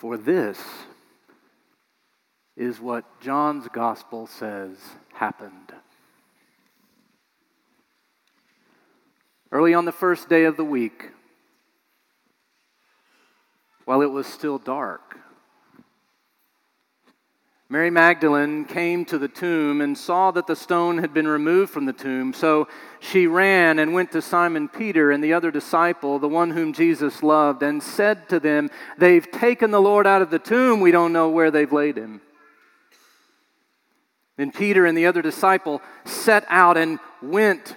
For this is what John's gospel says happened. Early on the first day of the week, while it was still dark, Mary Magdalene came to the tomb and saw that the stone had been removed from the tomb. So she ran and went to Simon Peter and the other disciple, the one whom Jesus loved, and said to them, They've taken the Lord out of the tomb. We don't know where they've laid him. Then Peter and the other disciple set out and went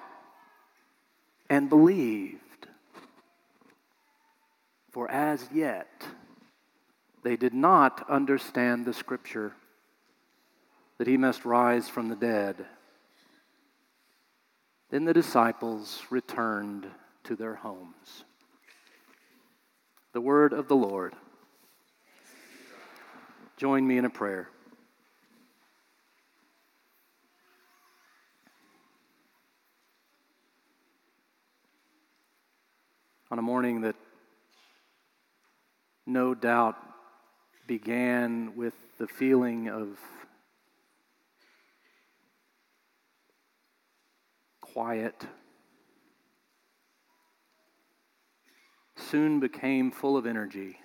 and believed. For as yet they did not understand the scripture that he must rise from the dead. Then the disciples returned to their homes. The word of the Lord. Join me in a prayer. on a morning that no doubt began with the feeling of quiet, soon became full of energy.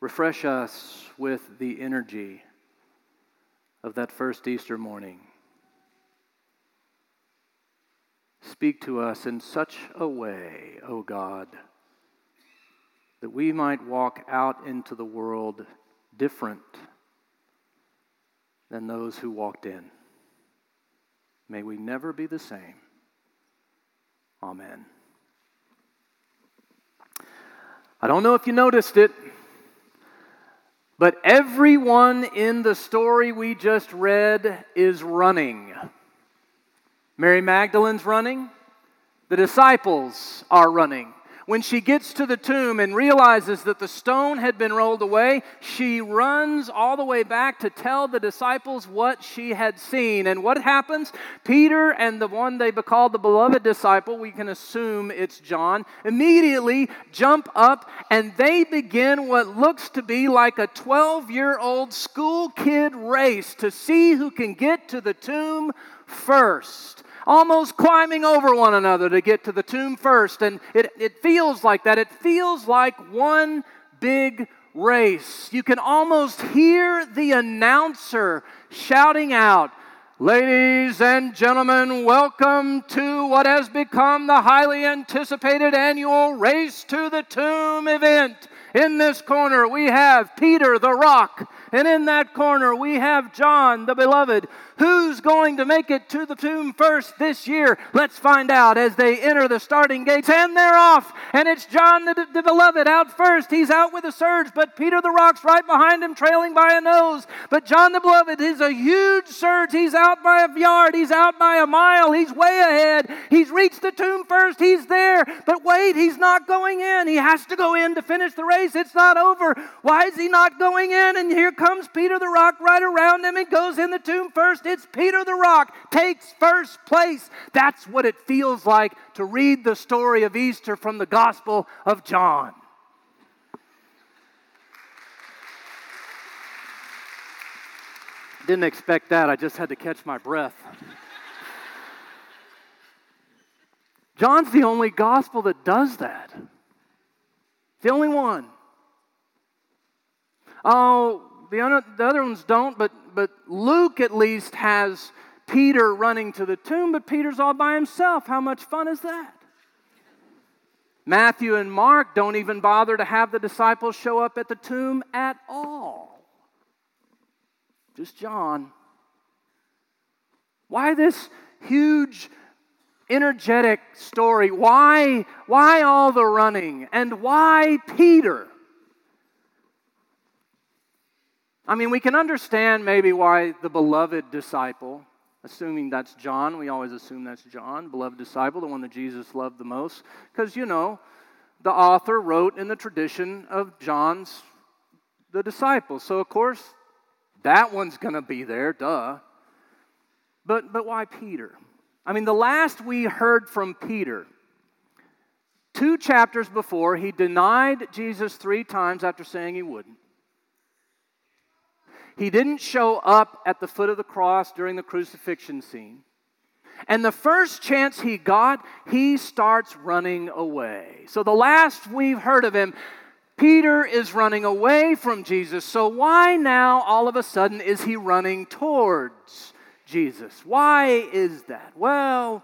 Refresh us with the energy of that first Easter morning. Speak to us in such a way, O God, that we might walk out into the world different than those who walked in. May we never be the same. Amen. I don't know if you noticed it, but everyone in the story we just read is running. Mary Magdalene's running. The disciples are running. When she gets to the tomb and realizes that the stone had been rolled away, she runs all the way back to tell the disciples what she had seen. And what happens? Peter and the one they called the beloved disciple, we can assume it's John, immediately jump up and they begin what looks to be like a 12 year old school kid race to see who can get to the tomb first almost climbing over one another to get to the tomb first. And it, it feels like that. It feels like one big race. You can almost hear the announcer shouting out, Ladies and gentlemen, welcome to what has become the highly anticipated annual Race to the Tomb event. In this corner, we have Peter the Rock and in that corner, we have John, the beloved. Who's going to make it to the tomb first this year? Let's find out as they enter the starting gates. And they're off. And it's John, the, the beloved, out first. He's out with a surge, but Peter the Rock's right behind him, trailing by a nose. But John, the beloved, is a huge surge. He's out by a yard. He's out by a mile. He's way ahead. He's reached the tomb first. He's there. But wait, he's not going in. He has to go in to finish the race. It's not over. Why is he not going in? And here comes Peter the Rock right around him and goes in the tomb first. It's Peter the Rock takes first place. That's what it feels like to read the story of Easter from the Gospel of John. Didn't expect that. I just had to catch my breath. John's the only gospel that does that. The only one. Oh, the other, the other ones don't, but, but Luke at least has Peter running to the tomb, but Peter's all by himself. How much fun is that? Matthew and Mark don't even bother to have the disciples show up at the tomb at all. Just John. Why this huge energetic story. Why, why all the running? And why Peter? I mean, we can understand maybe why the beloved disciple, assuming that's John, we always assume that's John, beloved disciple, the one that Jesus loved the most, because, you know, the author wrote in the tradition of John's, the disciples. So, of course, that one's going to be there, duh. But, but why Peter? I mean, the last we heard from Peter, two chapters before, he denied Jesus three times after saying he wouldn't. He didn't show up at the foot of the cross during the crucifixion scene. And the first chance he got, he starts running away. So the last we've heard of him, Peter is running away from Jesus. So why now, all of a sudden, is he running towards Jesus? Why is that? Well,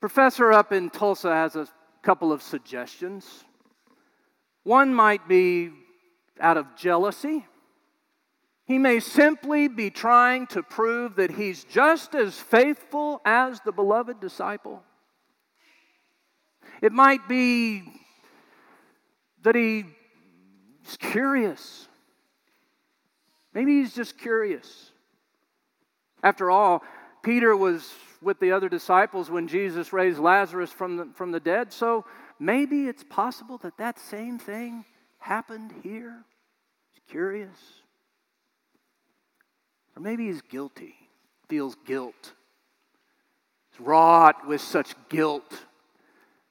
professor up in Tulsa has a couple of suggestions. One might be out of jealousy. He may simply be trying to prove that he's just as faithful as the beloved disciple. It might be that he's curious. Maybe he's just curious. After all, Peter was with the other disciples when Jesus raised Lazarus from the, from the dead, so maybe it's possible that that same thing happened here. He's curious. Or maybe he's guilty, feels guilt. He's wrought with such guilt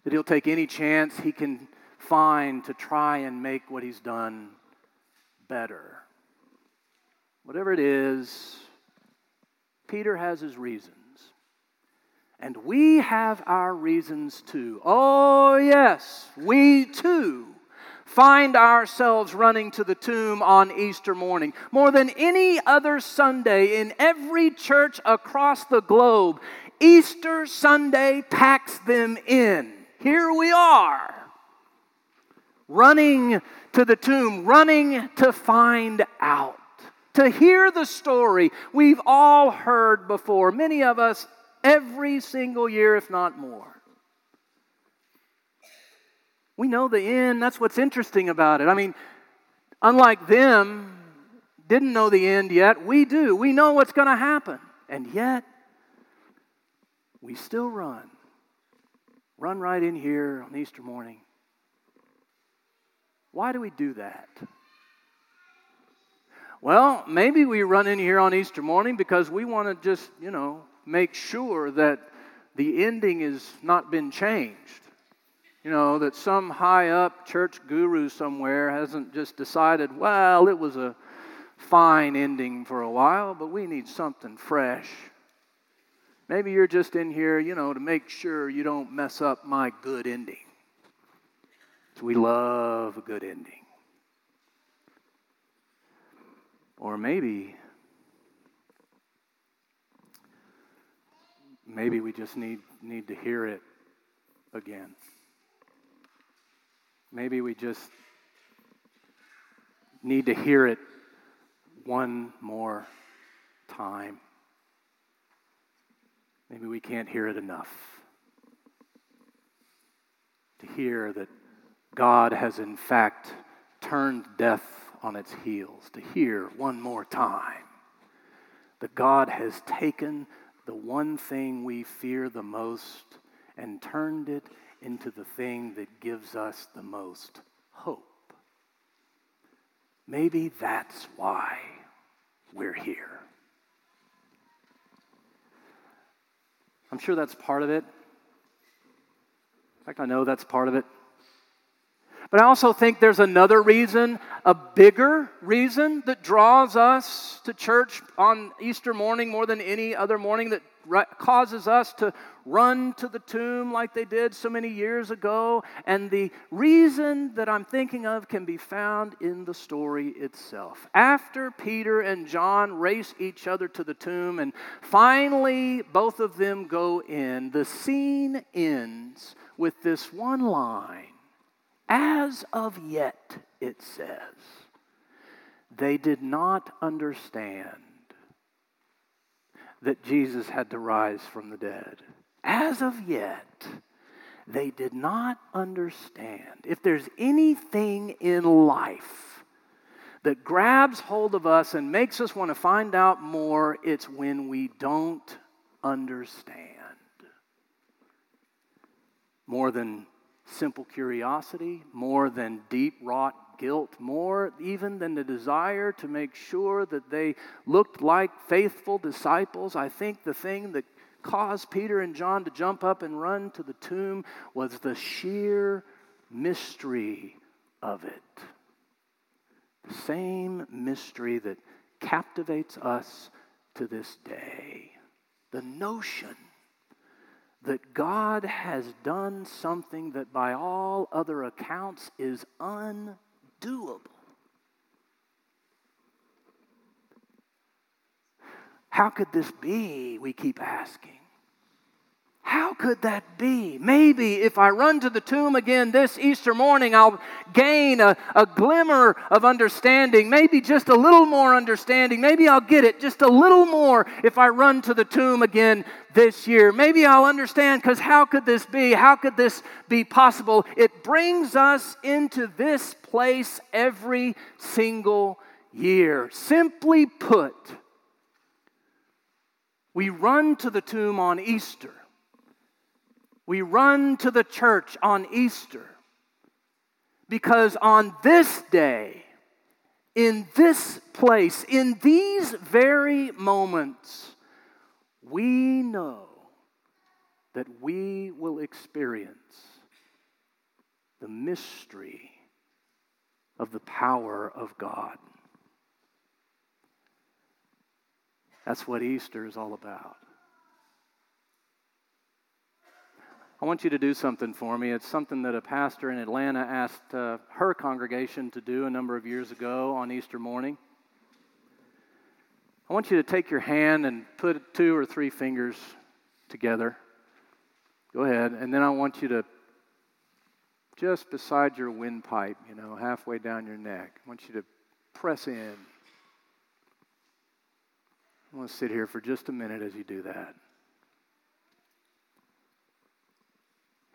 that he'll take any chance he can find to try and make what he's done better. Whatever it is, Peter has his reasons. And we have our reasons too. Oh, yes, we too find ourselves running to the tomb on Easter morning. More than any other Sunday in every church across the globe, Easter Sunday packs them in. Here we are, running to the tomb, running to find out, to hear the story we've all heard before, many of us every single year, if not more. We know the end. That's what's interesting about it. I mean, unlike them, didn't know the end yet, we do. We know what's going to happen. And yet, we still run. Run right in here on Easter morning. Why do we do that? Well, maybe we run in here on Easter morning because we want to just, you know, make sure that the ending has not been changed. You know, that some high up church guru somewhere hasn't just decided, well, it was a fine ending for a while, but we need something fresh. Maybe you're just in here, you know, to make sure you don't mess up my good ending. We love a good ending. Or maybe maybe we just need need to hear it again. Maybe we just need to hear it one more time. Maybe we can't hear it enough. To hear that God has, in fact, turned death on its heels. To hear one more time that God has taken the one thing we fear the most and turned it into the thing that gives us the most hope. Maybe that's why we're here. I'm sure that's part of it. In fact, I know that's part of it. But I also think there's another reason, a bigger reason that draws us to church on Easter morning more than any other morning that causes us to run to the tomb like they did so many years ago. And the reason that I'm thinking of can be found in the story itself. After Peter and John race each other to the tomb, and finally both of them go in, the scene ends with this one line as of yet, it says, they did not understand that Jesus had to rise from the dead. as of yet, they did not understand. If there's anything in life that grabs hold of us and makes us want to find out more, it's when we don't understand. More than simple curiosity, more than deep wrought guilt, more even than the desire to make sure that they looked like faithful disciples. I think the thing that caused Peter and John to jump up and run to the tomb was the sheer mystery of it. The same mystery that captivates us to this day. The notion that God has done something that, by all other accounts, is undoable. How could this be? We keep asking. How could that be? Maybe if I run to the tomb again this Easter morning, I'll gain a, a glimmer of understanding, maybe just a little more understanding. Maybe I'll get it just a little more if I run to the tomb again this year. Maybe I'll understand because how could this be? How could this be possible? It brings us into this place every single year. Simply put, we run to the tomb on Easter we run to the church on Easter because on this day, in this place, in these very moments, we know that we will experience the mystery of the power of God. That's what Easter is all about. I want you to do something for me. It's something that a pastor in Atlanta asked uh, her congregation to do a number of years ago on Easter morning. I want you to take your hand and put two or three fingers together. Go ahead. And then I want you to, just beside your windpipe, you know, halfway down your neck, I want you to press in. I want to sit here for just a minute as you do that.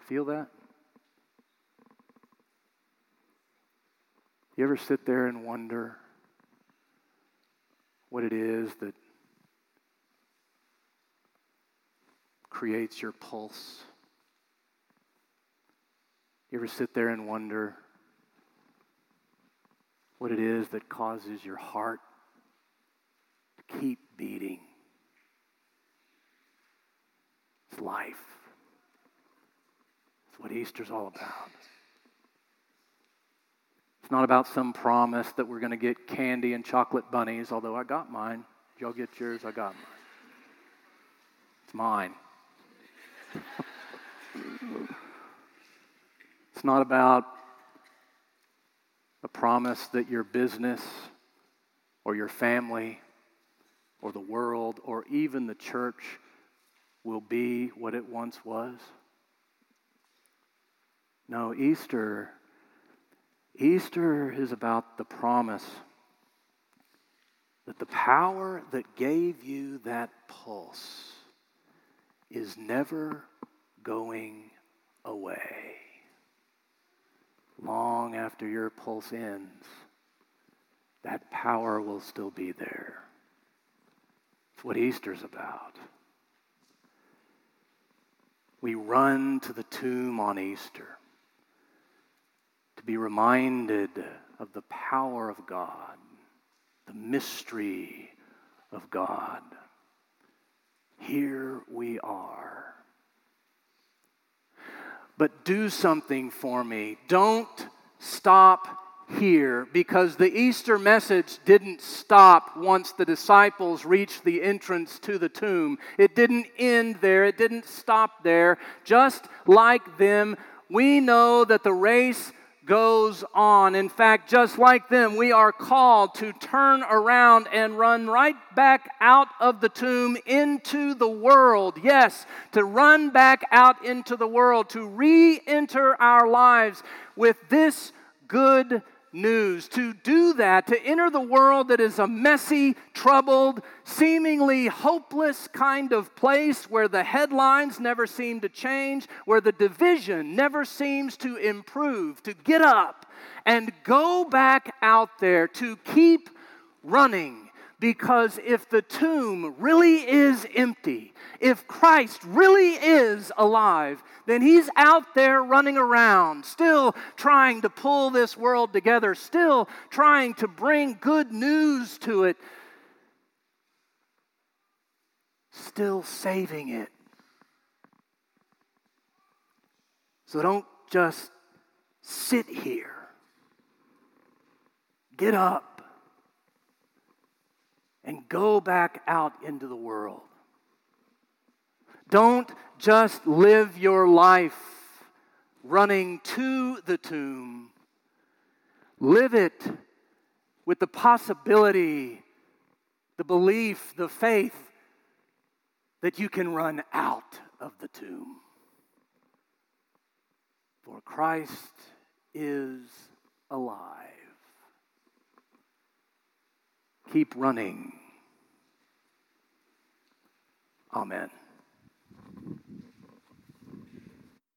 Feel that? You ever sit there and wonder what it is that creates your pulse? You ever sit there and wonder what it is that causes your heart to keep beating? It's life what Easter's all about. It's not about some promise that we're going to get candy and chocolate bunnies, although I got mine. Y'all get yours? I got mine. It's mine. it's not about a promise that your business or your family or the world or even the church will be what it once was. No, Easter, Easter is about the promise that the power that gave you that pulse is never going away. Long after your pulse ends, that power will still be there. It's what Easter's about. We run to the tomb on Easter be reminded of the power of God, the mystery of God. Here we are. But do something for me. Don't stop here because the Easter message didn't stop once the disciples reached the entrance to the tomb. It didn't end there, it didn't stop there. Just like them, we know that the race goes on. In fact, just like them, we are called to turn around and run right back out of the tomb into the world. Yes, to run back out into the world, to re enter our lives with this good news. To do that, to enter the world that is a messy, troubled, seemingly hopeless kind of place where the headlines never seem to change, where the division never seems to improve, to get up and go back out there, to keep running because if the tomb really is empty, if Christ really is alive, then he's out there running around, still trying to pull this world together, still trying to bring good news to it, still saving it. So don't just sit here. Get up and go back out into the world. Don't just live your life running to the tomb. Live it with the possibility, the belief, the faith that you can run out of the tomb. For Christ is alive keep running. Amen.